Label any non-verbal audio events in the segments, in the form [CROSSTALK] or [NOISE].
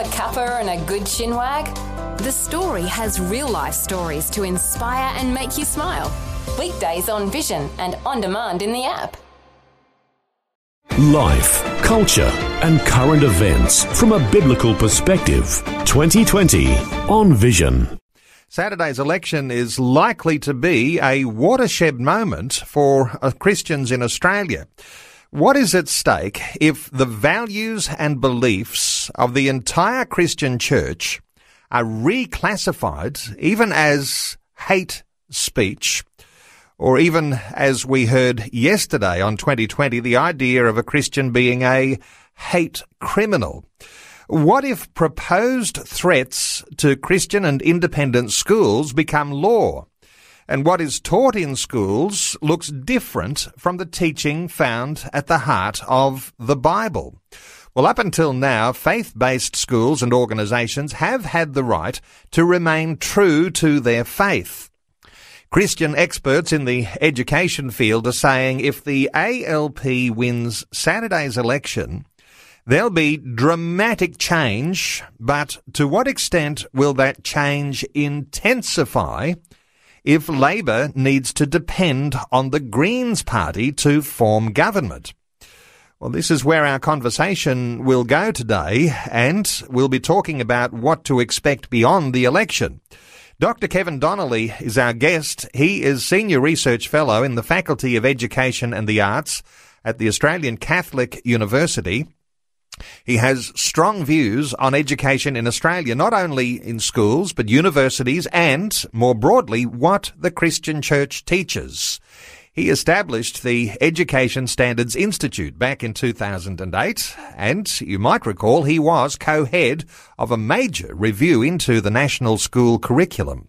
a cuppa and a good chinwag? The Story has real life stories to inspire and make you smile. Weekdays on Vision and on demand in the app. Life, culture, and current events from a biblical perspective. 2020 on Vision. Saturday's election is likely to be a watershed moment for uh, Christians in Australia. What is at stake if the values and beliefs of the entire Christian church are reclassified even as hate speech? Or even as we heard yesterday on 2020, the idea of a Christian being a hate criminal. What if proposed threats to Christian and independent schools become law? And what is taught in schools looks different from the teaching found at the heart of the Bible. Well, up until now, faith-based schools and organisations have had the right to remain true to their faith. Christian experts in the education field are saying if the ALP wins Saturday's election, There'll be dramatic change, but to what extent will that change intensify if Labor needs to depend on the Greens party to form government? Well, this is where our conversation will go today, and we'll be talking about what to expect beyond the election. Dr. Kevin Donnelly is our guest. He is Senior Research Fellow in the Faculty of Education and the Arts at the Australian Catholic University. He has strong views on education in Australia, not only in schools, but universities and, more broadly, what the Christian church teaches. He established the Education Standards Institute back in 2008, and you might recall he was co-head of a major review into the national school curriculum.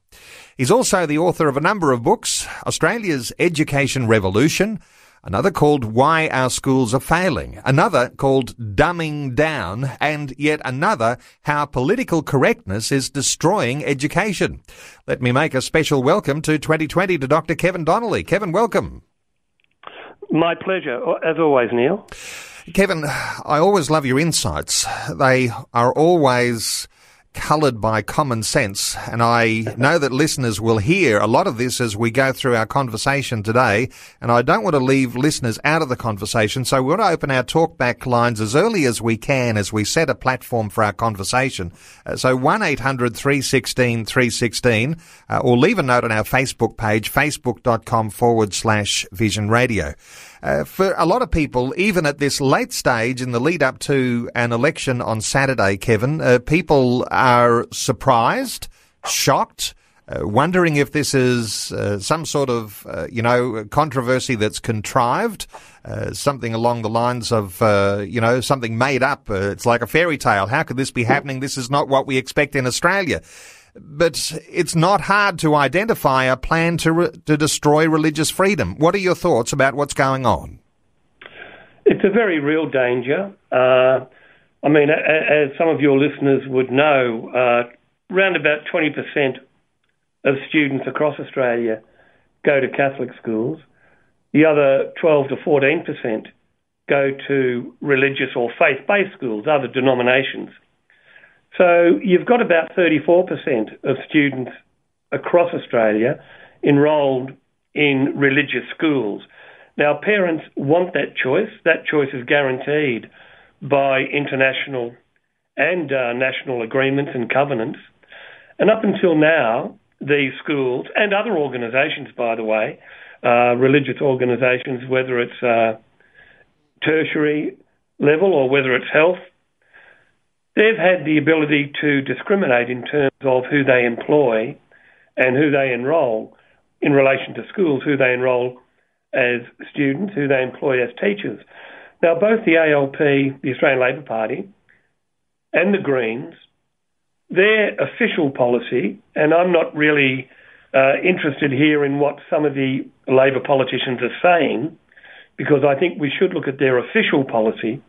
He's also the author of a number of books, Australia's Education Revolution, another called Why Our Schools Are Failing, another called Dumbing Down, and yet another How Political Correctness is Destroying Education. Let me make a special welcome to 2020 to Dr. Kevin Donnelly. Kevin, welcome. My pleasure, as always, Neil. Kevin, I always love your insights. They are always coloured by common sense. And I know that listeners will hear a lot of this as we go through our conversation today. And I don't want to leave listeners out of the conversation. So we want to open our talkback lines as early as we can as we set a platform for our conversation. Uh, so 1-800-316-316 uh, or leave a note on our Facebook page, facebook.com forward slash vision radio. Uh, for a lot of people, even at this late stage in the lead up to an election on Saturday, Kevin, uh, people are surprised, shocked, uh, wondering if this is uh, some sort of, uh, you know, controversy that's contrived, uh, something along the lines of, uh, you know, something made up. Uh, it's like a fairy tale. How could this be happening? This is not what we expect in Australia but it's not hard to identify a plan to re- to destroy religious freedom. What are your thoughts about what's going on? It's a very real danger. I mean, as some of your listeners would know, uh, around about 20% of students across Australia go to Catholic schools. The other 12 to 14% go to religious or faith based schools, other denominations. So you've got about 34% of students across Australia enrolled in religious schools. Now, parents want that choice. That choice is guaranteed by international and uh, national agreements and covenants. And up until now, these schools and other organisations, by the way, uh, religious organisations, whether it's uh, tertiary level or whether it's health they've had the ability to discriminate in terms of who they employ and who they enrol in relation to schools, who they enrol as students, who they employ as teachers. Now, both the ALP, the Australian Labor Party, and the Greens, their official policy, and I'm not really uh, interested here in what some of the Labor politicians are saying, because I think we should look at their official policy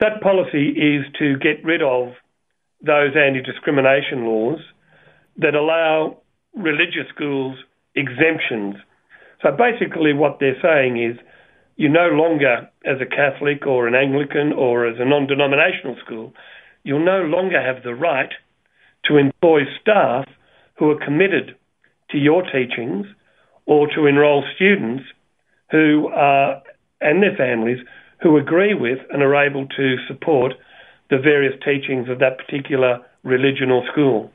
that policy is to get rid of those anti discrimination laws that allow religious schools exemptions. So basically, what they're saying is you no longer, as a Catholic or an Anglican or as a non denominational school, you'll no longer have the right to employ staff who are committed to your teachings or to enrol students who are, and their families who agree with and are able to support the various teachings of that particular religion or school.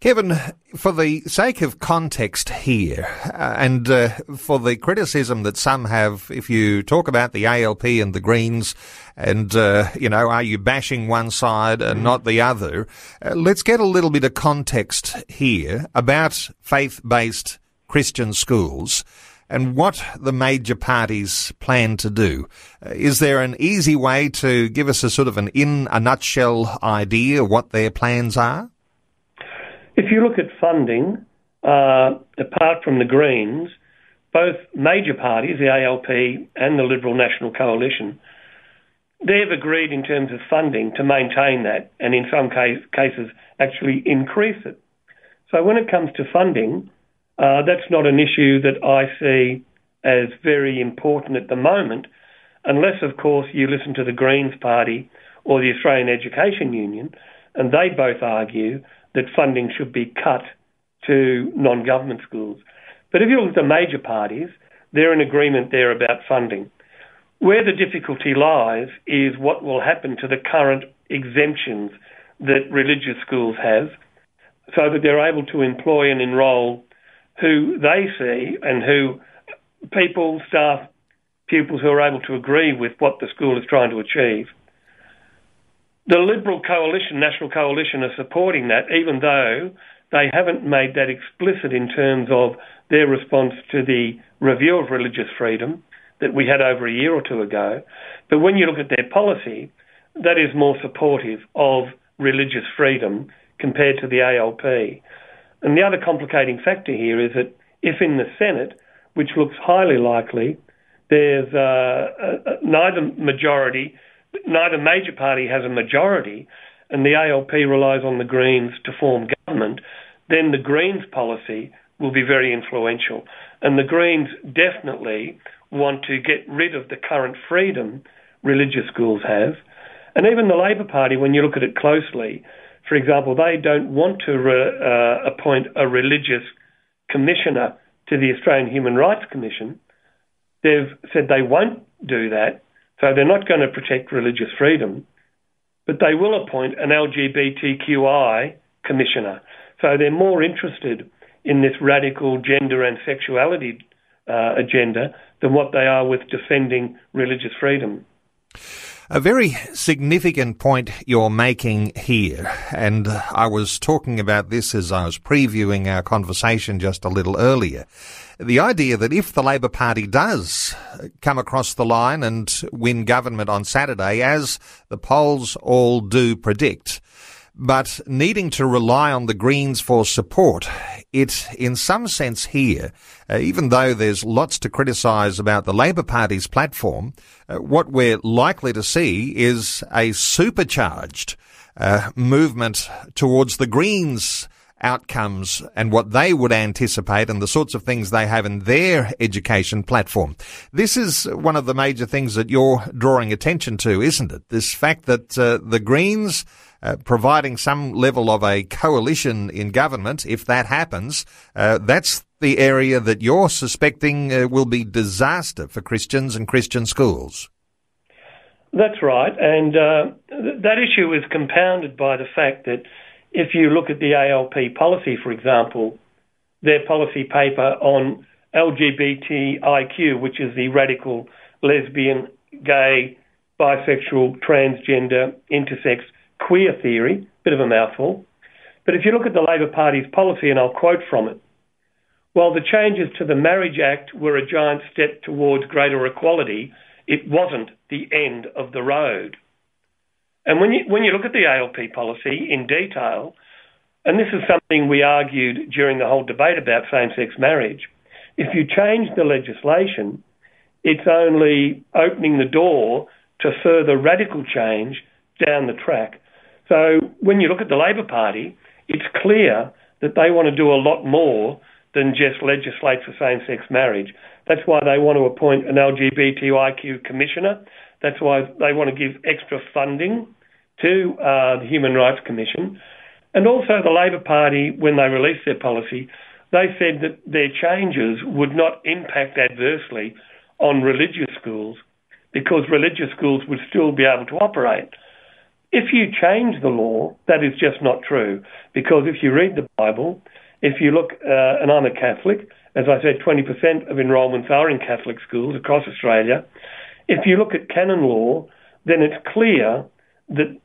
Kevin, for the sake of context here, uh, and uh, for the criticism that some have, if you talk about the ALP and the Greens, and uh, you know, are you bashing one side and not the other? Uh, let's get a little bit of context here about faith-based Christian schools and what the major parties plan to do. Uh, is there an easy way to give us a sort of an in a nutshell idea what their plans are? If you look at funding, uh, apart from the Greens, both major parties, the ALP and the Liberal National Coalition, they've agreed in terms of funding to maintain that and in some case, cases actually increase it. So when it comes to funding, uh, that's not an issue that I see as very important at the moment, unless, of course, you listen to the Greens Party or the Australian Education Union, and they both argue that funding should be cut to non government schools. But if you look at the major parties, they're in agreement there about funding. Where the difficulty lies is what will happen to the current exemptions that religious schools have so that they're able to employ and enrol who they see and who people, staff, pupils who are able to agree with what the school is trying to achieve. The Liberal coalition, National Coalition, are supporting that, even though they haven't made that explicit in terms of their response to the review of religious freedom that we had over a year or two ago. But when you look at their policy, that is more supportive of religious freedom compared to the ALP. And the other complicating factor here is that if in the Senate, which looks highly likely, there's uh, neither majority neither major party has a majority and the ALP relies on the Greens to form government, then the Greens policy will be very influential. And the Greens definitely want to get rid of the current freedom religious schools have. And even the Labor Party, when you look at it closely, for example, they don't want to re- uh, appoint a religious commissioner to the Australian Human Rights Commission. They've said they won't do that so they're not going to protect religious freedom, but they will appoint an LGBTQI commissioner. So they're more interested in this radical gender and sexuality uh, agenda than what they are with defending religious freedom. A very significant point you're making here, and I was talking about this as I was previewing our conversation just a little earlier. The idea that if the Labor Party does come across the line and win government on Saturday, as the polls all do predict, but needing to rely on the Greens for support. It, in some sense here, uh, even though there's lots to criticise about the Labor Party's platform, uh, what we're likely to see is a supercharged uh, movement towards the Greens outcomes and what they would anticipate and the sorts of things they have in their education platform. This is one of the major things that you're drawing attention to, isn't it? This fact that uh, the Greens uh, providing some level of a coalition in government, if that happens, uh, that's the area that you're suspecting uh, will be disaster for Christians and Christian schools. That's right, and uh, th- that issue is compounded by the fact that if you look at the ALP policy, for example, their policy paper on LGBTIQ, which is the radical lesbian, gay, bisexual, transgender, intersex queer theory, bit of a mouthful. But if you look at the Labor Party's policy, and I'll quote from it, while the changes to the Marriage Act were a giant step towards greater equality, it wasn't the end of the road. And when you, when you look at the ALP policy in detail, and this is something we argued during the whole debate about same sex marriage, if you change the legislation, it's only opening the door to further radical change down the track. So when you look at the Labor Party, it's clear that they want to do a lot more than just legislate for same sex marriage. That's why they want to appoint an LGBTIQ commissioner. That's why they want to give extra funding to uh, the Human Rights Commission, and also the Labor Party, when they released their policy, they said that their changes would not impact adversely on religious schools because religious schools would still be able to operate. If you change the law, that is just not true because if you read the Bible, if you look, uh, and I'm a Catholic, as I said, 20% of enrolments are in Catholic schools across Australia. If you look at canon law, then it's clear that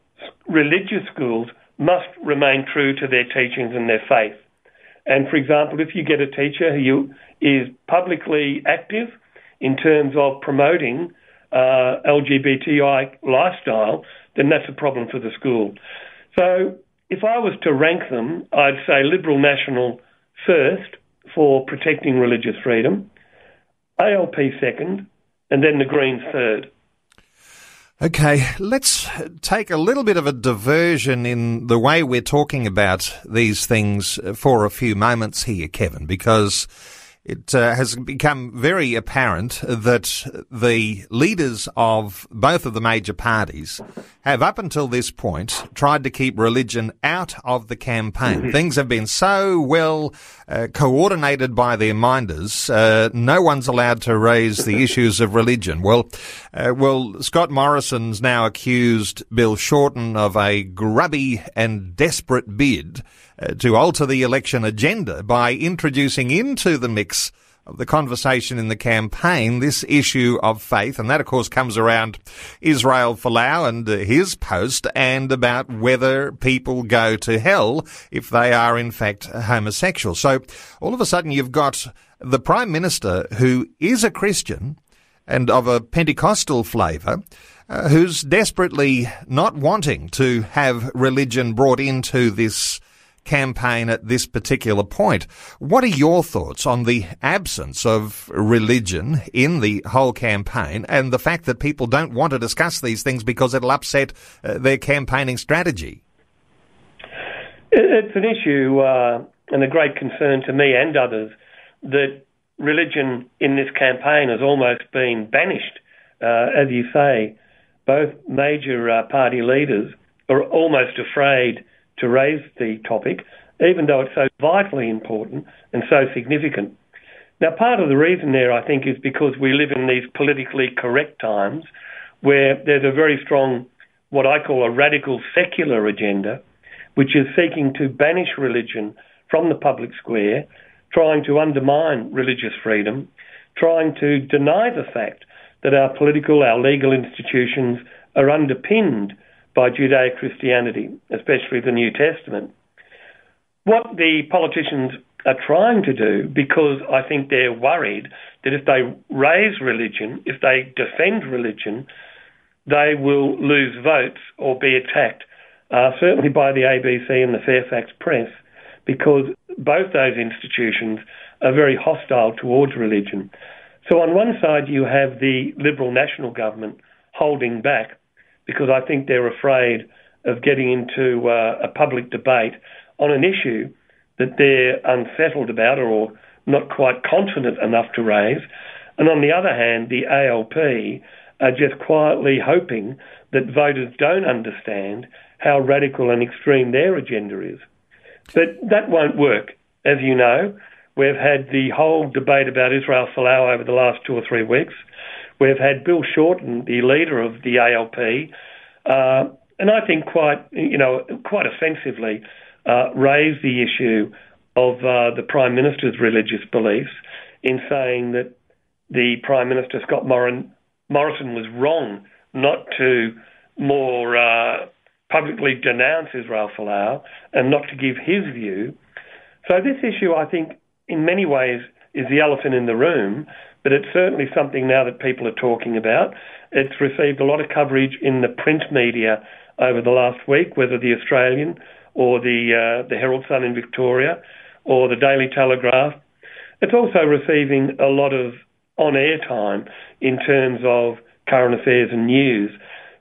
religious schools must remain true to their teachings and their faith. And for example, if you get a teacher who is publicly active in terms of promoting uh, LGBTI lifestyle, then that's a problem for the school. So if I was to rank them, I'd say Liberal National first for protecting religious freedom, ALP second, and then the Greens third. Okay, let's take a little bit of a diversion in the way we're talking about these things for a few moments here, Kevin, because it uh, has become very apparent that the leaders of both of the major parties have, up until this point, tried to keep religion out of the campaign. Mm-hmm. Things have been so well uh, coordinated by their minders, uh, no one's allowed to raise the issues of religion. Well, uh, well, Scott Morrison's now accused Bill Shorten of a grubby and desperate bid uh, to alter the election agenda by introducing into the mix the conversation in the campaign this issue of faith, and that of course comes around Israel Folau and his post, and about whether people go to hell if they are in fact homosexual. So all of a sudden you've got the Prime Minister who is a Christian and of a Pentecostal flavour, uh, who's desperately not wanting to have religion brought into this campaign at this particular point. What are your thoughts on the absence of religion in the whole campaign and the fact that people don't want to discuss these things because it'll upset uh, their campaigning strategy? It's an issue uh, and a great concern to me and others that religion in this campaign has almost been banished. Uh, as you say, both major uh, party leaders are almost afraid to raise the topic, even though it's so vitally important and so significant. Now, part of the reason there, I think, is because we live in these politically correct times where there's a very strong, what I call a radical secular agenda, which is seeking to banish religion from the public square, trying to undermine religious freedom, trying to deny the fact that our political, our legal institutions are underpinned by Judeo Christianity, especially the New Testament. What the politicians are trying to do, because I think they're worried that if they raise religion, if they defend religion, they will lose votes or be attacked, uh, certainly by the ABC and the Fairfax Press, because both those institutions are very hostile towards religion. So, on one side, you have the Liberal National Government holding back because I think they're afraid of getting into uh, a public debate on an issue that they're unsettled about or not quite confident enough to raise. And on the other hand, the ALP are just quietly hoping that voters don't understand how radical and extreme their agenda is. But that won't work. As you know, we've had the whole debate about Israel Folau over the last two or three weeks. We've had Bill Shorten, the leader of the ALP, uh, and I think quite, you know, quite offensively uh, raise the issue of uh, the Prime Minister's religious beliefs in saying that the Prime Minister, Scott Morin, Morrison, was wrong not to more uh, publicly denounce Israel Folau and not to give his view. So this issue, I think, in many ways is the elephant in the room, but it's certainly something now that people are talking about. It's received a lot of coverage in the print media over the last week, whether the Australian or the uh, the Herald Sun in Victoria or the Daily Telegraph. It's also receiving a lot of on-air time in terms of current affairs and news.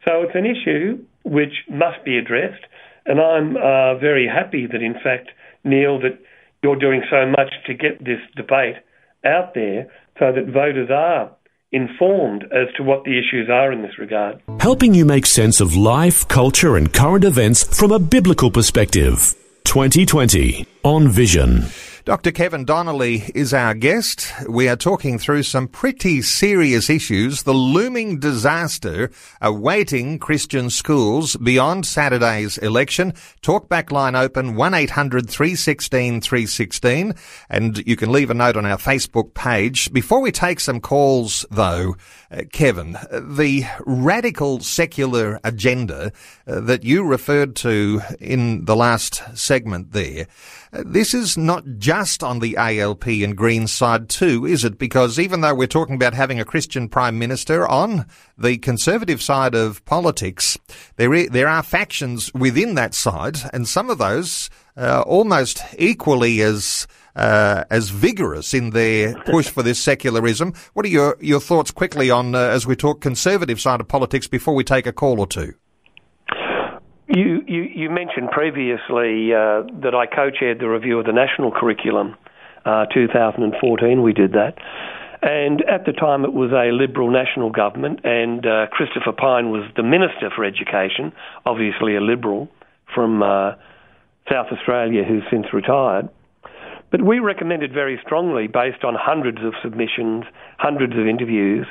So it's an issue which must be addressed, and I'm uh, very happy that, in fact, Neil, that you're doing so much to get this debate out there so that voters are informed as to what the issues are in this regard. Helping you make sense of life, culture, and current events from a biblical perspective. 2020 on Vision. Dr. Kevin Donnelly is our guest. We are talking through some pretty serious issues, the looming disaster awaiting Christian schools beyond Saturday's election. Talkback line open 1-800-316-316 and you can leave a note on our Facebook page. Before we take some calls though, uh, Kevin, the radical secular agenda uh, that you referred to in the last segment there, uh, this is not just on the ALP and Green side too, is it? Because even though we're talking about having a Christian Prime Minister on the Conservative side of politics, there, is, there are factions within that side, and some of those uh, almost equally as uh, as vigorous in their push for this secularism. What are your, your thoughts quickly on, uh, as we talk conservative side of politics before we take a call or two? You, you, you mentioned previously uh, that I co-chaired the review of the national curriculum. Uh, 2014, we did that. And at the time, it was a Liberal national government, and uh, Christopher Pyne was the Minister for Education, obviously a Liberal from uh, South Australia who's since retired. But we recommended very strongly, based on hundreds of submissions, hundreds of interviews,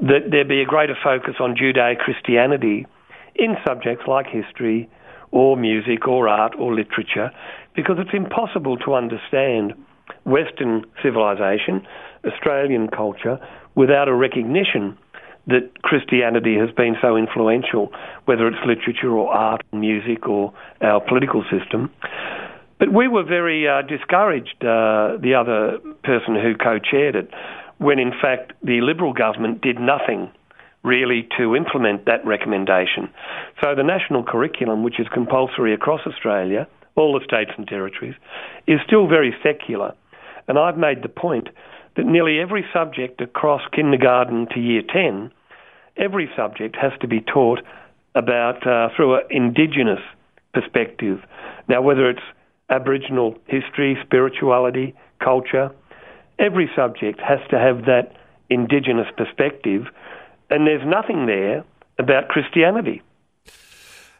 that there be a greater focus on Judeo Christianity in subjects like history or music or art or literature, because it's impossible to understand Western civilization, Australian culture, without a recognition that Christianity has been so influential, whether it's literature or art, music, or our political system. But we were very uh, discouraged, uh, the other person who co chaired it, when in fact the Liberal government did nothing really to implement that recommendation. So the national curriculum, which is compulsory across Australia, all the states and territories, is still very secular. And I've made the point that nearly every subject across kindergarten to year 10, every subject has to be taught about uh, through an indigenous perspective. Now, whether it's Aboriginal history, spirituality, culture. Every subject has to have that Indigenous perspective, and there's nothing there about Christianity.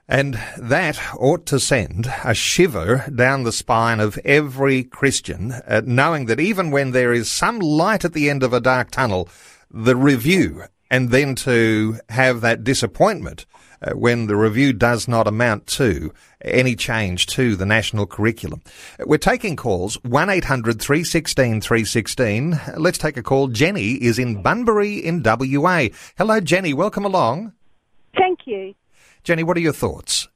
And that ought to send a shiver down the spine of every Christian, uh, knowing that even when there is some light at the end of a dark tunnel, the review, and then to have that disappointment uh, when the review does not amount to any change to the national curriculum. We're taking calls 1800 316 316. Let's take a call. Jenny is in Bunbury in WA. Hello, Jenny. Welcome along. Thank you. Jenny, what are your thoughts?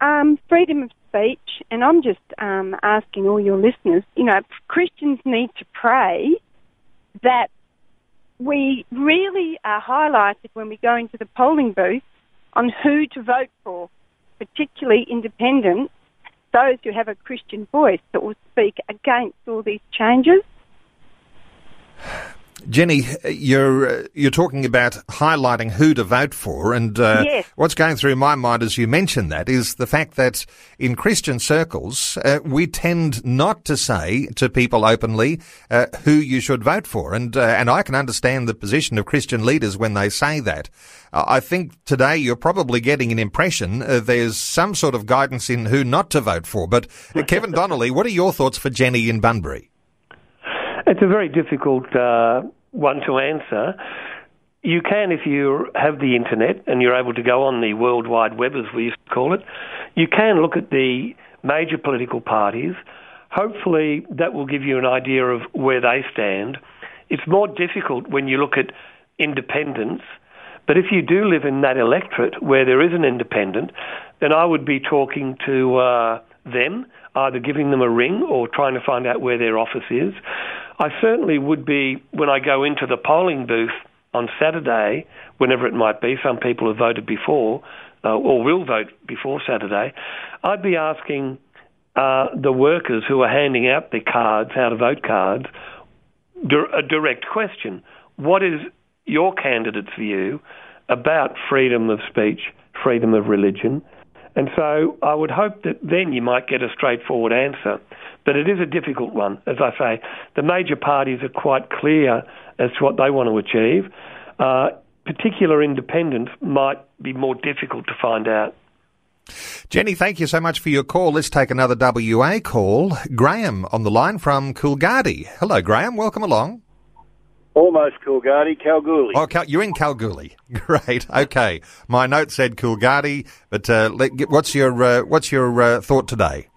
Um, freedom of speech, and I'm just um, asking all your listeners, you know, Christians need to pray that we really are highlighted when we go into the polling booth on who to vote for, particularly independents, those who have a Christian voice that will speak against all these changes. Jenny, you're uh, you're talking about highlighting who to vote for, and uh, yes. what's going through my mind as you mention that is the fact that in Christian circles uh, we tend not to say to people openly uh, who you should vote for, and uh, and I can understand the position of Christian leaders when they say that. I think today you're probably getting an impression uh, there's some sort of guidance in who not to vote for. But [LAUGHS] Kevin Donnelly, what are your thoughts for Jenny in Bunbury? It's a very difficult uh, one to answer. You can, if you have the internet and you're able to go on the World Wide Web, as we used to call it, you can look at the major political parties. Hopefully, that will give you an idea of where they stand. It's more difficult when you look at independents, but if you do live in that electorate where there is an independent, then I would be talking to uh, them, either giving them a ring or trying to find out where their office is. I certainly would be when I go into the polling booth on Saturday, whenever it might be. Some people have voted before uh, or will vote before Saturday. I'd be asking uh, the workers who are handing out the cards, how to vote cards, a direct question: What is your candidate's view about freedom of speech, freedom of religion, And so I would hope that then you might get a straightforward answer. But it is a difficult one. As I say, the major parties are quite clear as to what they want to achieve. Uh, particular independents might be more difficult to find out. Jenny, thank you so much for your call. Let's take another WA call. Graham on the line from Coolgardie. Hello, Graham. Welcome along. Almost Coolgardie, Kalgoorlie. Oh, you're in Kalgoorlie. [LAUGHS] Great. Okay. My note said Coolgardie, but uh, what's your uh, what's your uh, thought today?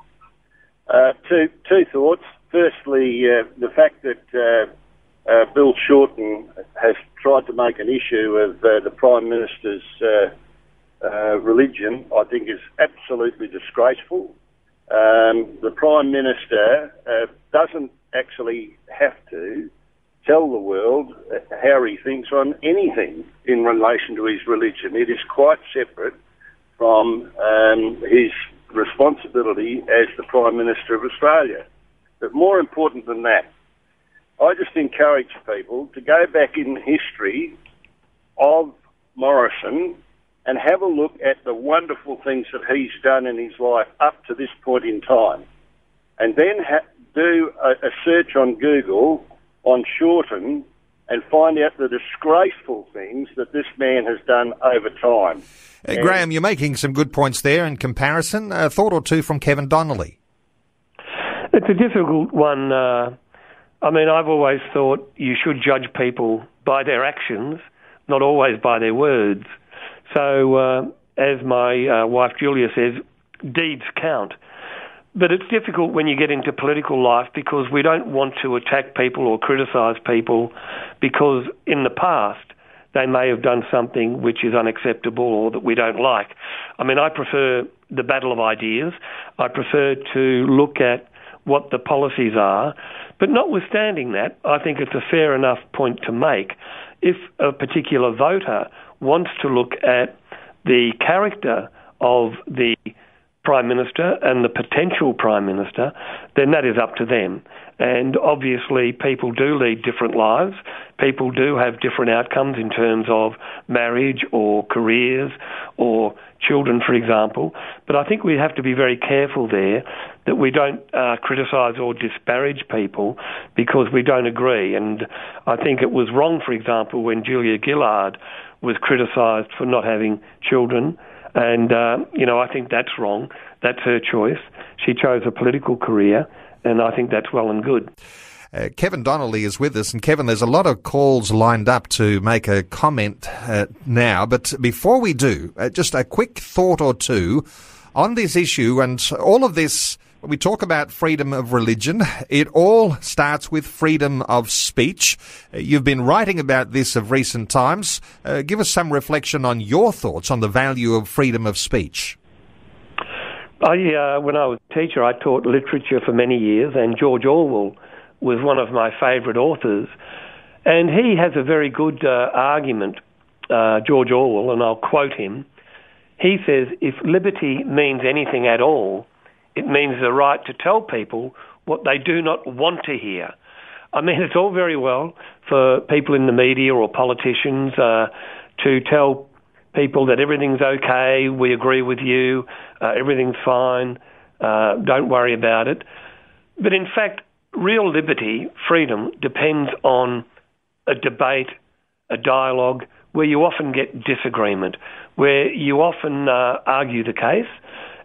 Uh, two two thoughts. Firstly, uh, the fact that uh, Bill Shorten has tried to make an issue of the Prime Minister's religion, I think, is absolutely disgraceful. Um, the Prime Minister doesn't actually have to tell the world how he thinks on anything in relation to his religion. It is quite separate from um, his responsibility as the Prime Minister of Australia. But more important than that, I just encourage people to go back in history of Morrison and have a look at the wonderful things that he's done in his life up to this point in time. And then ha- do a, a search on Google on Shorten and find out the disgraceful things that this man has done over time. Uh, Graham, you're making some good points there in comparison. A thought or two from Kevin Donnelly. It's a difficult one. Uh, I mean, I've always thought you should judge people by their actions, not always by their words. So, uh, as my uh, wife Julia says, deeds count. But it's difficult when you get into political life because we don't want to attack people or criticise people because in the past they may have done something which is unacceptable or that we don't like. I mean, I prefer the battle of ideas. I prefer to look at what the policies are. But notwithstanding that, I think it's a fair enough point to make. If a particular voter wants to look at the character of the Prime Minister and the potential Prime Minister, then that is up to them. And obviously, people do lead different lives. People do have different outcomes in terms of marriage or careers or children, for example. But I think we have to be very careful there that we don't uh, criticise or disparage people because we don't agree. And I think it was wrong, for example, when Julia Gillard was criticised for not having children and, uh, you know, I think that's wrong. That's her choice. She chose a political career, and I think that's well and good. Uh, Kevin Donnelly is with us, and Kevin, there's a lot of calls lined up to make a comment uh, now. But before we do, uh, just a quick thought or two on this issue and all of this we talk about freedom of religion. It all starts with freedom of speech. You've been writing about this of recent times. Uh, give us some reflection on your thoughts on the value of freedom of speech. I, uh, when I was a teacher, I taught literature for many years, and George Orwell was one of my favourite authors. And he has a very good uh, argument, uh, George Orwell, and I'll quote him. He says, If liberty means anything at all, it means the right to tell people what they do not want to hear. I mean, [LAUGHS] it's all very well for people in the media or politicians uh, to tell people that everything's okay, we agree with you, uh, everything's fine, uh, don't worry about it. But in fact, real liberty, freedom, depends on a debate, a dialogue, where you often get disagreement, where you often uh, argue the case.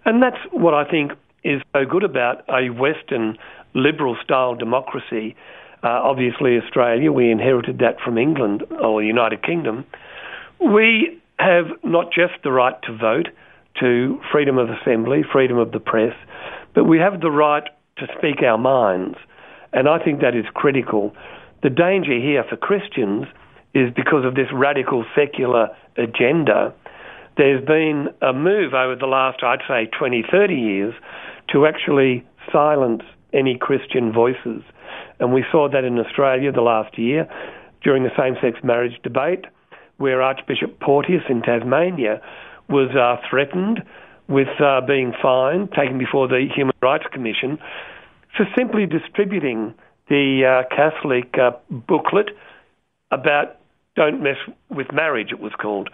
And that's what I think is so good about a Western liberal style democracy. Uh, obviously, Australia, we inherited that from England or the United Kingdom. We have not just the right to vote, to freedom of assembly, freedom of the press, but we have the right to speak our minds. And I think that is critical. The danger here for Christians is because of this radical secular agenda. There's been a move over the last, I'd say, 20, 30 years to actually silence any Christian voices. And we saw that in Australia the last year during the same sex marriage debate, where Archbishop Porteous in Tasmania was uh, threatened with uh, being fined, taken before the Human Rights Commission, for simply distributing the uh, Catholic uh, booklet about don't mess with marriage, it was called.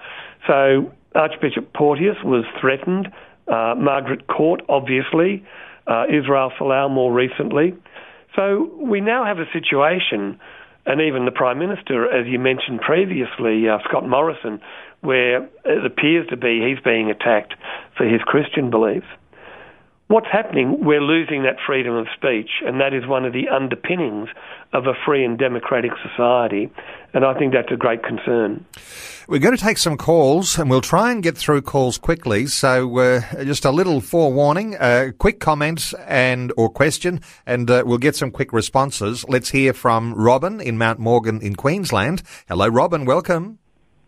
So Archbishop Porteous was threatened uh, Margaret Court, obviously, uh, Israel Folau more recently. So we now have a situation, and even the Prime Minister, as you mentioned previously, uh, Scott Morrison, where it appears to be he's being attacked for his Christian beliefs what's happening, we're losing that freedom of speech, and that is one of the underpinnings of a free and democratic society. And I think that's a great concern. We're going to take some calls, and we'll try and get through calls quickly. So, uh, just a little forewarning, a uh, quick comment and or question, and uh, we'll get some quick responses. Let's hear from Robin in Mount Morgan in Queensland. Hello, Robin. Welcome.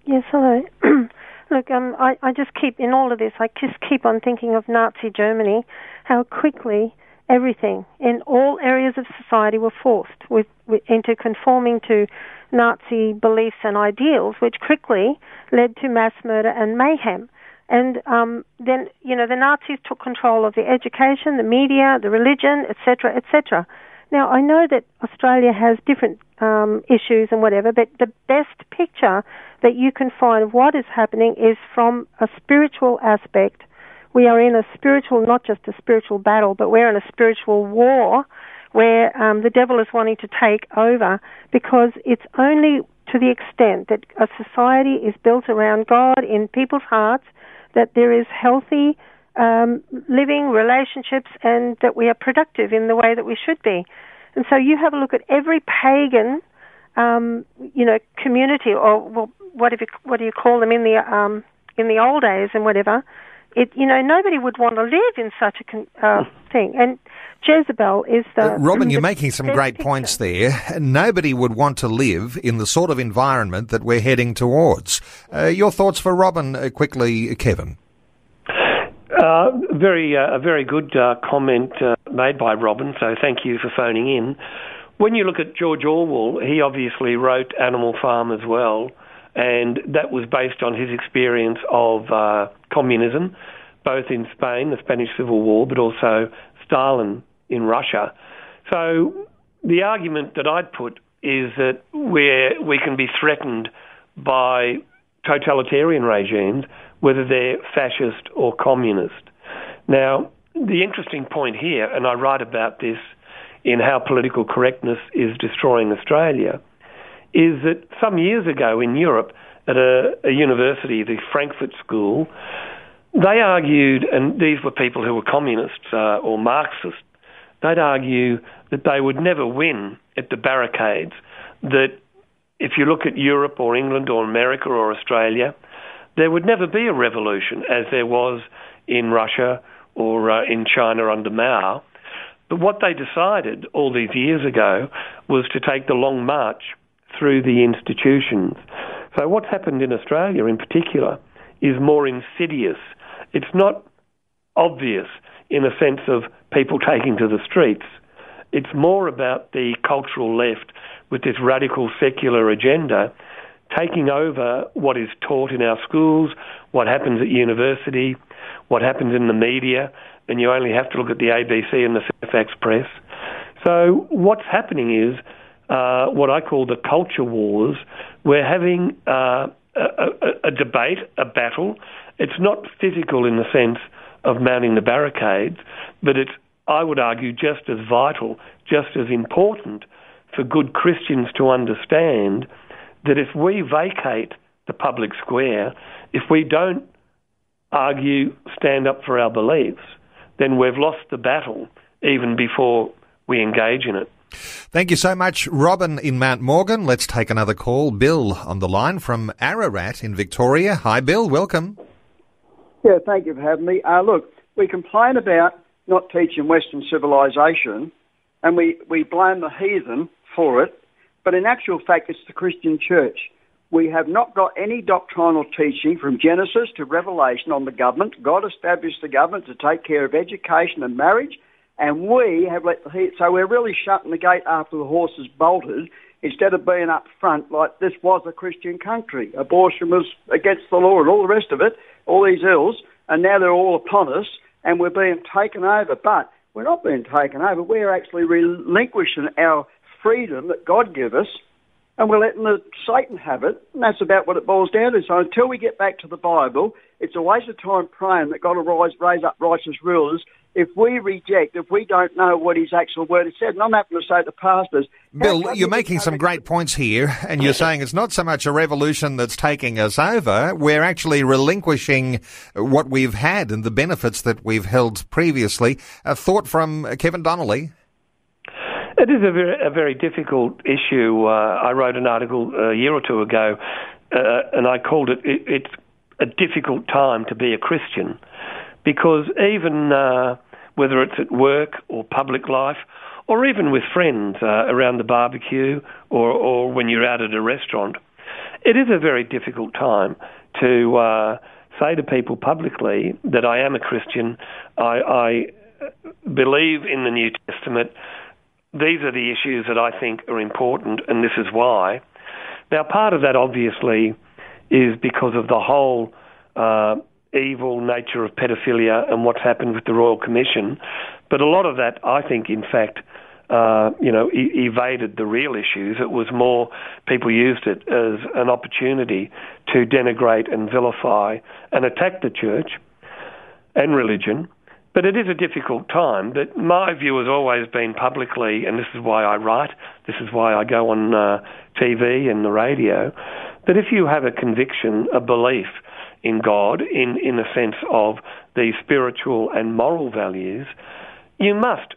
Yes, hello. [CLEARS THROAT] Look, um, I, I just keep, in all of this, I just keep on thinking of Nazi Germany, how quickly everything in all areas of society were forced with, with, into conforming to Nazi beliefs and ideals, which quickly led to mass murder and mayhem. And um, then, you know, the Nazis took control of the education, the media, the religion, etc., etc. Now, I know that Australia has different um, issues and whatever, but the best picture that you can find of what is happening is from a spiritual aspect. We are in a spiritual, not just a spiritual battle, but we're in a spiritual war where um, the devil is wanting to take over because it's only to the extent that a society is built around God in people's hearts that there is healthy um, living relationships and that we are productive in the way that we should be. And so you have a look at every pagan, um, you know, community or well, what, you, what do you call them in the um, in the old days and whatever. It, you know, nobody would want to live in such a con- uh, thing. And Jezebel is the. Uh, Robin, the you're making some great picture. points there. Nobody would want to live in the sort of environment that we're heading towards. Uh, your thoughts for Robin, uh, quickly, Kevin. Uh, very, uh, a very good uh, comment uh, made by Robin. So thank you for phoning in. When you look at George Orwell, he obviously wrote Animal Farm as well, and that was based on his experience of uh, communism, both in Spain, the Spanish Civil War, but also Stalin in Russia. So the argument that I'd put is that we we can be threatened by totalitarian regimes whether they're fascist or communist. Now, the interesting point here, and I write about this in how political correctness is destroying Australia, is that some years ago in Europe, at a, a university, the Frankfurt School, they argued, and these were people who were communists uh, or Marxists, they'd argue that they would never win at the barricades, that if you look at Europe or England or America or Australia, there would never be a revolution as there was in Russia or uh, in China under Mao. But what they decided all these years ago was to take the long march through the institutions. So what's happened in Australia in particular is more insidious. It's not obvious in a sense of people [LAUGHS] taking to the streets. It's more about the cultural left with this radical secular agenda taking over what is taught in our schools, what happens at university, what happens in the media, and you only have to look at the ABC and the Fairfax Press. So what's happening is uh, what I call the culture wars. We're having uh, a, a, a debate, a battle. It's not physical in the sense of mounting the barricades, but it's, I would argue, just as vital, just as important for good Christians to understand that if we vacate the public square, if we don't argue, stand up for our beliefs, then we've lost the battle even before we engage in it. Thank you so much, Robin in Mount Morgan. Let's take another call. Bill on the line from Ararat in Victoria. Hi, Bill. Welcome. Yeah, thank you for having me. Uh, look, we complain about not teaching Western civilization, and we, we blame the heathen for it, but in actual fact, it's the Christian church. We have not got any doctrinal teaching from Genesis to Revelation on the government. God established the government to take care of education and marriage, and we have let the heat. So we're really shutting the gate after the horse has bolted instead of being up front like this was a Christian country. Abortion was against the law and all the rest of it, all these ills, and now they're all upon us and we're being taken over. But we're not being taken over, we're actually relinquishing our freedom that God gave us and we're letting the Satan have it, and that's about what it boils down to. So until we get back to the Bible, it's a waste of time praying that God will rise, raise up righteous rulers if we reject, if we don't know what his actual word has said, and I'm happy to say to pastors. Bill, you're making some great points here, and you're saying it's not so much a revolution that's taking us over, we're actually relinquishing what we've had and the benefits that we've held previously. A thought from Kevin Donnelly. It is a very, a very difficult issue. Uh, I wrote an article a year or two ago, uh, and I called it, it, It's a difficult time to be a Christian. Because even uh, whether it's at work or public life, or even with friends uh, around the barbecue or, or when you're out at a restaurant, it is a very difficult time to uh, say to people publicly that I am a Christian, I, I believe in the New Testament. These are the issues that I think are important, and this is why. Now, part of that obviously is because of the whole uh, evil nature of pedophilia and what's happened with the Royal Commission. But a lot of that, I think, in fact, uh, you know, e- evaded the real issues. It was more people used it as an opportunity to denigrate and vilify and attack the church and religion. But it is a difficult time. But my view has always been publicly, and this is why I write, this is why I go on uh, TV and the radio, that if you have a conviction, a belief, in God, in, in a sense of the spiritual and moral values, you must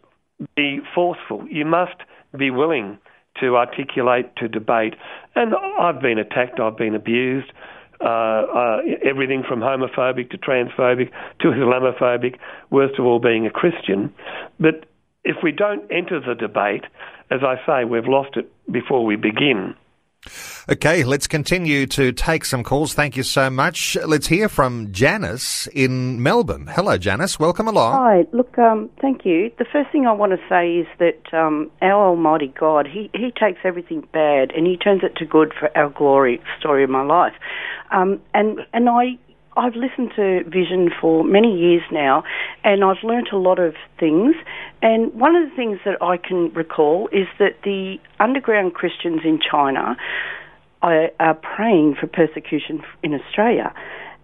be forceful. You must be willing to articulate, to debate. And I've been attacked, I've been abused. Uh, uh, everything from homophobic to transphobic to Islamophobic, worst of all being a Christian. But if we don't enter the debate, as I say, we've lost it before we begin. Okay, let's continue to take some calls. Thank you so much. Let's hear from Janice in Melbourne. Hello, Janice. Welcome along. Hi. Look, um, thank you. The first thing I want to say is that um, our Almighty God, he, he takes everything bad and He turns it to good for our glory. Story of my life, um, and and I I've listened to Vision for many years now, and I've learnt a lot of things. And one of the things that I can recall is that the underground Christians in China are, praying for persecution in Australia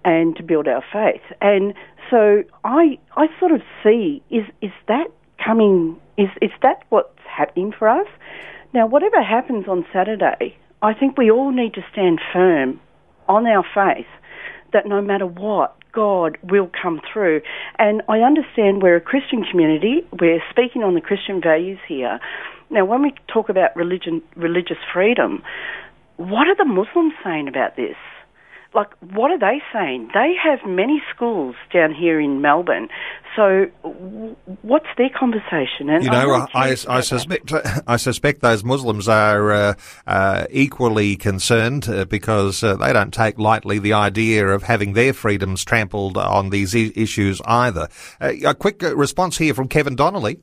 and to build our faith. And so I I sort of see is is that coming is is that what's happening for us? Now whatever happens on Saturday, I think we all need to stand firm on our faith that no matter what, God will come through. And I understand we're a Christian community, we're speaking on the Christian values here. Now, when we talk about religion, religious freedom, what are the Muslims saying about this? Like, what are they saying? They have many schools down here in Melbourne. So, what's their conversation? And you know, I, I, suspect [LAUGHS] I suspect those Muslims are uh, uh, equally concerned uh, because uh, they don't take lightly the idea of having their freedoms trampled on these I- issues either. Uh, a quick uh, response here from Kevin Donnelly.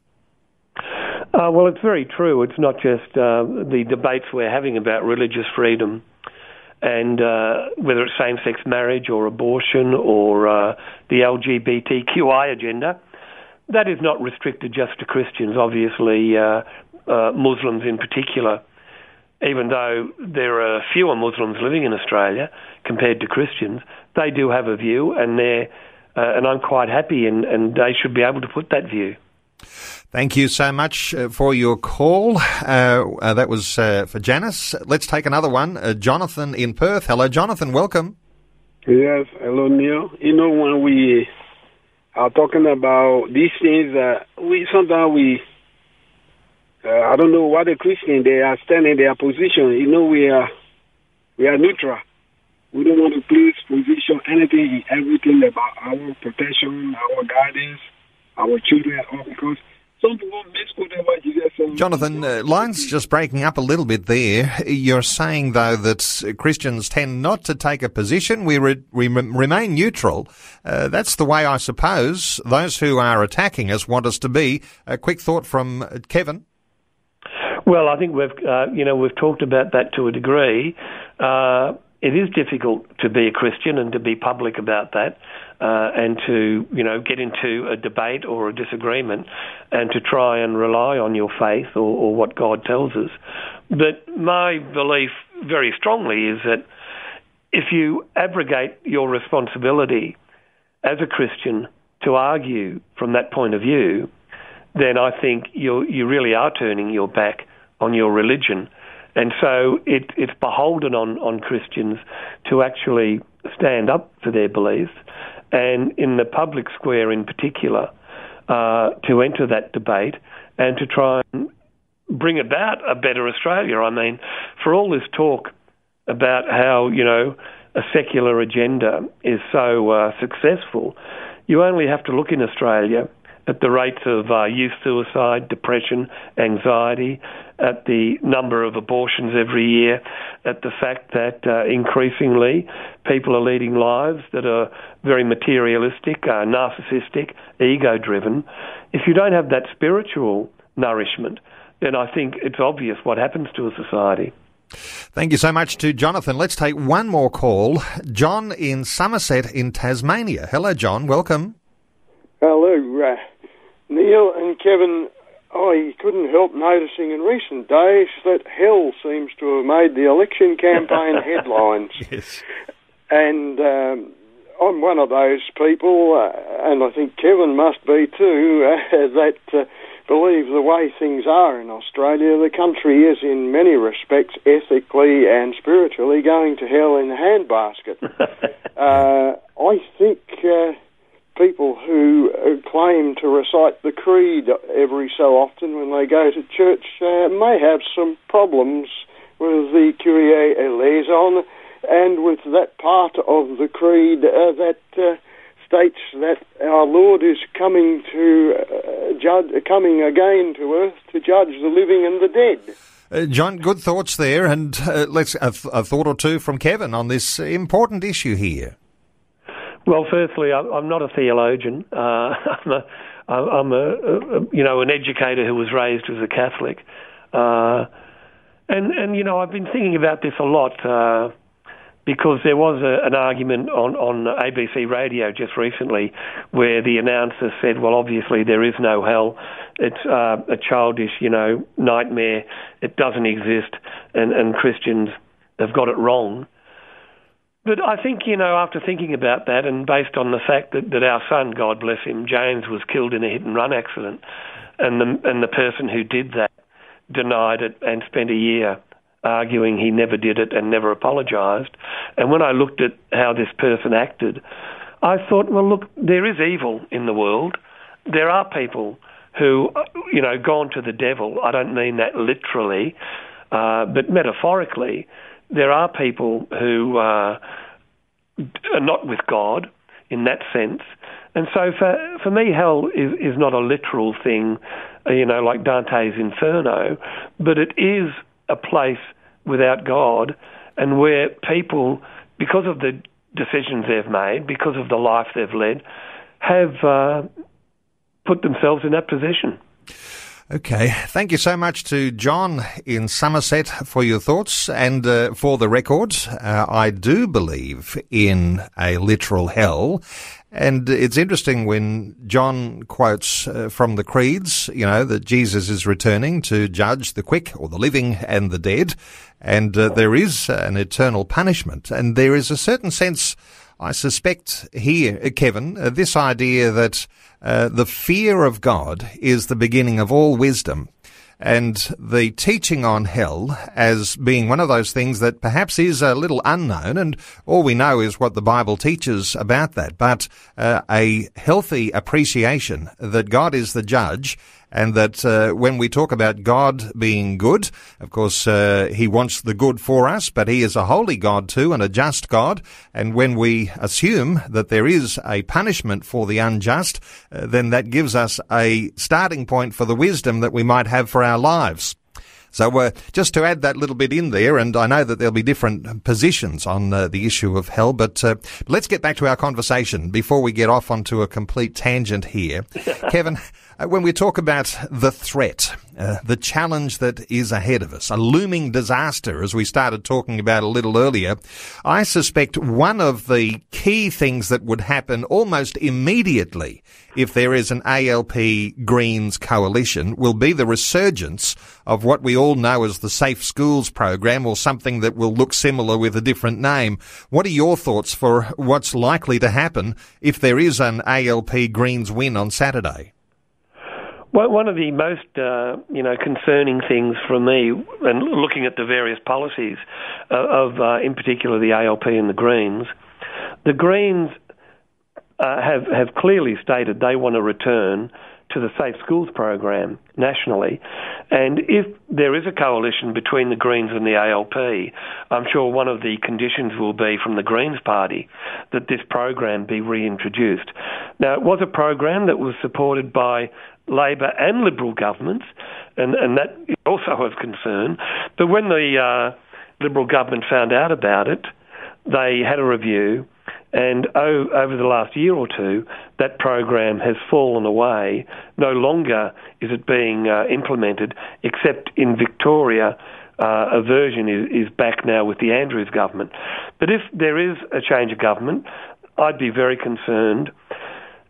Well, it's very true. It's not just the debates we're having about religious freedom and uh, whether it's same-sex marriage or abortion or uh, the LGBTQI agenda, that is not restricted just to Christians. Obviously, uh, uh, Muslims in particular, even though there are fewer Muslims living in Australia compared to Christians, they do have a view, and they're uh, and I'm quite happy, and, and they should be able to put that view. Thank you so much uh, for your call. Uh, uh, that was uh, for Janice. Let's take another one. Uh, Jonathan in Perth. Hello, Jonathan. Welcome. Yes. Hello, Neil. You know, when we are talking about these things, uh, we sometimes we, I don't know what the Christian they are standing their position. You know, we are we are neutral. We don't want to place position anything in everything about our protection, our guidance, our children, all because Jonathan, uh, lines just breaking up a little bit there. You're saying, though, that Christians tend not to take a position. We, re- we remain neutral. Uh, that's the way, I suppose, those who are attacking us want us to be. A quick thought from uh, Kevin. Well, I think we've, uh, you know, we've talked about that to a degree. Uh, it is difficult to be a Christian and to be public about that, uh, and to you know get into a debate or a disagreement, and to try and rely on your faith or, or what God tells us. But my belief very strongly is that if you abrogate your responsibility as a Christian to argue from that point of view, then I think you you really are turning your back on your religion. And so it, it's beholden on, on Christians to actually stand up for their beliefs, and in the public square in particular, uh, to enter that debate and to try and bring about a better Australia. I mean, for all this talk about how, you know, a secular agenda is so uh, successful, you only have to look in Australia at the rates of uh, youth suicide, depression, anxiety, at the number of abortions every year, at the fact that uh, increasingly people are leading lives that are very materialistic, uh, narcissistic, ego driven. If you don't have that spiritual nourishment, then I think it's obvious what happens to a society. Thank you so much to Jonathan. Let's take one more call. John in Somerset in Tasmania. Hello, John. Welcome. Hello, uh, Neil and Kevin. I couldn't help noticing in recent days that hell seems to have made the election campaign [LAUGHS] headlines. Yes. And um, I'm one of those people, uh, and I think Kevin must be too, [LAUGHS] uh, that uh, believe the way things are in Australia, the country is in many respects ethically and spiritually going to hell in a handbasket. [LAUGHS] uh, I think uh, people who uh, claim to recite the creed every so often when they go to church uh, may have some problems with the Kyrie eleison and with that part of the creed uh, that uh, states that our Lord is coming to uh, judge, coming again to earth to judge the living and the dead. Uh, John, good thoughts there, and uh, let's a, th- a, thought or two from Kevin on this important issue here. Well, firstly, I'm not a theologian. Uh, [LAUGHS] I'm, a, I'm a, you know, an educator who was raised as a Catholic, uh, and and you know, I've been thinking about this a lot uh, because there was a, an argument on, on ABC radio just recently where the announcer said, well, obviously there is no hell. It's uh, a childish, you know, nightmare. It doesn't exist, and, and Christians have got it wrong. But I think, you know, after thinking about that and based on the fact that, that our son, God bless him, James, was killed in a hit and run accident, and the, and the person who did that denied it and spent a year arguing he never did it and never apologised. And when I looked at how this person acted, I thought, well, look, there is evil in the world. There are people who, you know, gone to the devil. I don't mean that literally, uh, but metaphorically. There are people who uh, are not with God in that sense. And so for, for me, hell is, is not a literal thing, you know, like Dante's Inferno, but it is a place without God and where people, because of the decisions they've made, because of the life they've led, have uh, put themselves in that position. Okay. Thank you so much to John in Somerset for your thoughts. And uh, for the record, uh, I do believe in a literal hell. And it's interesting when John quotes uh, from the creeds, you know, that Jesus is returning to judge the quick or the living and the dead. And uh, there is an eternal punishment. And there is a certain sense, I suspect here, uh, Kevin, uh, this idea that uh, the fear of God is the beginning of all wisdom. And the teaching on hell as being one of those things that perhaps is a little unknown, and all we know is what the Bible teaches about that. But uh, a healthy appreciation that God is the judge and that uh, when we talk about God being good, of course, uh, He wants the good for us, but He is a holy God too and a just God. And when we assume that there is a punishment for the unjust, uh, then that gives us a starting point for the wisdom that we might have for our lives. So uh, just to add that little bit in there, and I know that there'll be different positions on uh, the issue of hell, but uh, let's get back to our conversation before we get off onto a complete tangent here. [LAUGHS] Kevin, uh, when we talk about the threat uh, the challenge that is ahead of us, a looming disaster, as we started talking about a little earlier. I suspect one of the key things that would happen almost immediately if there is an ALP Greens coalition will be the resurgence of what we all know as the Safe Schools program or something that will look similar with a different name. What are your thoughts for what's likely to happen if there is an ALP Greens win on Saturday? Well, one of the most, uh, you know, concerning things for me, and looking at the various policies uh, of, uh, in particular, the ALP and the Greens, the Greens uh, have have clearly stated they want to return to the Safe Schools program nationally. And if there is a coalition between the Greens and the ALP, I'm sure one of the conditions will be from the Greens Party that this program be reintroduced. Now, it was a program that was supported by Labor and Liberal governments, and, and that is also [LAUGHS] of concern. But when the uh, Liberal government found out about it, they had a review and over the last year or two, that program has fallen away. No longer is it being uh, implemented, except in Victoria. Uh, a version is, is back now with the Andrews government. But if there is a change of government, I'd be very concerned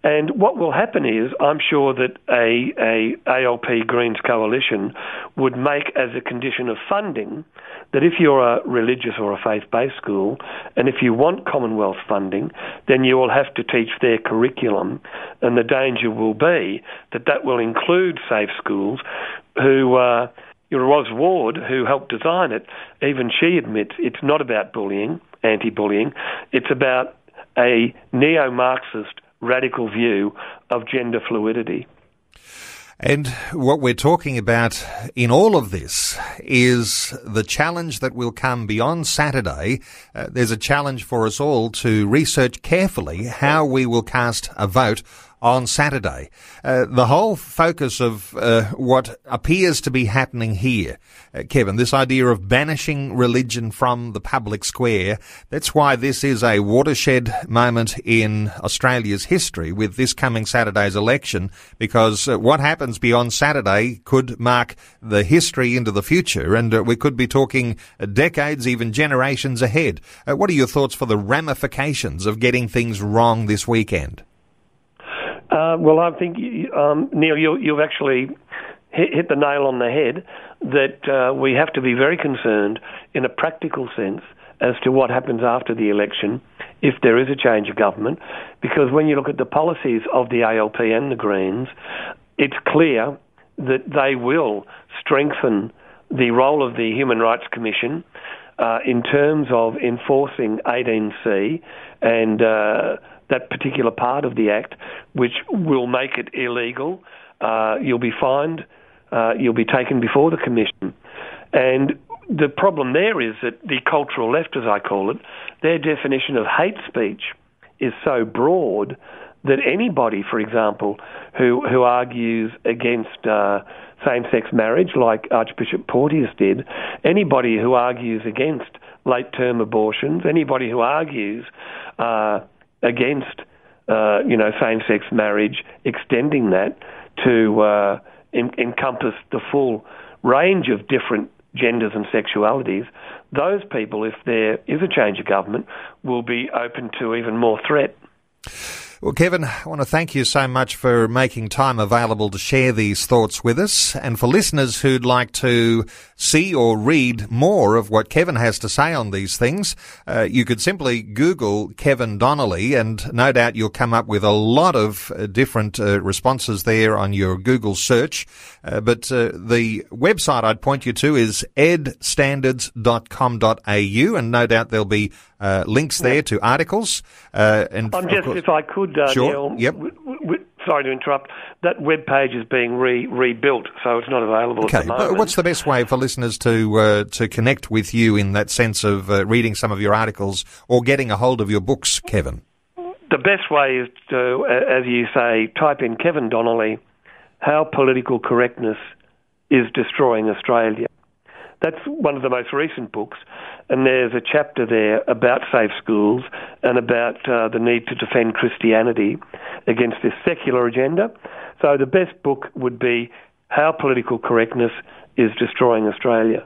and what will happen is, I'm sure that a, a ALP Greens coalition would make as a condition of funding that if you're a religious or a faith-based school, and if you want Commonwealth funding, then you will have to teach their curriculum, and the danger will be that that will include safe schools, who. Uh, Roz Ward, who helped design it, even she admits it's not about bullying, anti-bullying. It's about a neo-Marxist radical view of gender fluidity. And what we're talking about in all of this is the challenge that will come beyond Saturday. Uh, there's a challenge for us all to research carefully how we will cast a vote on Saturday. Uh, the whole focus of uh, what appears to be happening here, uh, Kevin, this idea of banishing religion from the public square, that's why this is a watershed moment in Australia's history with this coming Saturday's election, because uh, what happens beyond Saturday could mark the history into the future, and uh, we could be talking decades, even generations ahead. Uh, what are your thoughts for the ramifications of getting things wrong this weekend? Uh, well, I think um, Neil, you, have actually hit, hit, the nail on the head. That uh, we have to be very concerned, in a practical sense, as to what happens after the election if there is a change of government. Because when you look at the policies of the ALP and the Greens, it's clear that they will strengthen the role of the Human Rights Commission uh, in terms of enforcing 18C and uh, that particular part of the Act, which will make it illegal. Uh, you'll be fined. Uh, you'll be taken before the Commission. And the problem there is that the cultural left, as I call it, their definition of hate speech is so broad that anybody, for example, who who argues against uh, same-sex marriage, like Archbishop Porteous did, anybody who argues against late-term abortions, anybody who argues uh, against, uh, you know, same-sex marriage, extending that to uh, in, encompass the full range of different genders and sexualities, those people, if there is a change of government, will be open to even more threat. Well, Kevin, I want to thank you so much for making time available to share these thoughts with us. And for listeners who'd like to see or read more of what Kevin has to say on these things, uh, you could simply Google Kevin Donnelly and no doubt you'll come up with a lot of uh, different uh, responses there on your Google search. Uh, but uh, the website I'd point you to is edstandards.com.au and no doubt there'll be uh, links there to articles. and I'm just, if I could, sure. Neil, yep. W- w- sorry to interrupt. That web page is being re- rebuilt, so it's not available okay. at the moment. What's the best way for listeners to uh, to connect with you in that sense of uh, reading some of your articles or getting a hold of your books, Kevin? The best way is to, as you say, type in Kevin Donnelly, how political correctness is destroying Australia. That's one of the most recent books, and there's a chapter there about safe schools and about uh, the need to defend Christianity against this secular agenda. So the best book would be how political correctness is destroying Australia.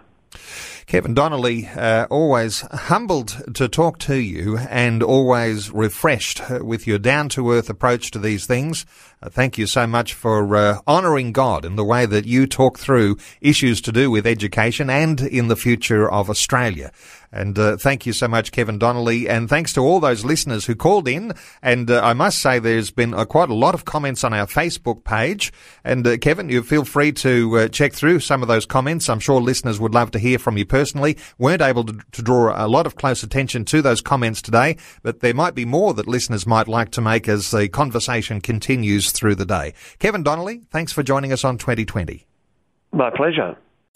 Kevin Donnelly, uh, always humbled to talk to you and always refreshed with your down to earth approach to these things. Uh, thank you so much for uh, honouring God in the way that you talk through issues to do with education and in the future of Australia. And uh, thank you so much, Kevin Donnelly. And thanks to all those listeners who called in. And uh, I must say, there's been uh, quite a lot of comments on our Facebook page. And uh, Kevin, you feel free to uh, check through some of those comments. I'm sure listeners would love to hear from you personally. Weren't able to, to draw a lot of close attention to those comments today, but there might be more that listeners might like to make as the conversation continues through the day. Kevin Donnelly, thanks for joining us on 2020. My pleasure.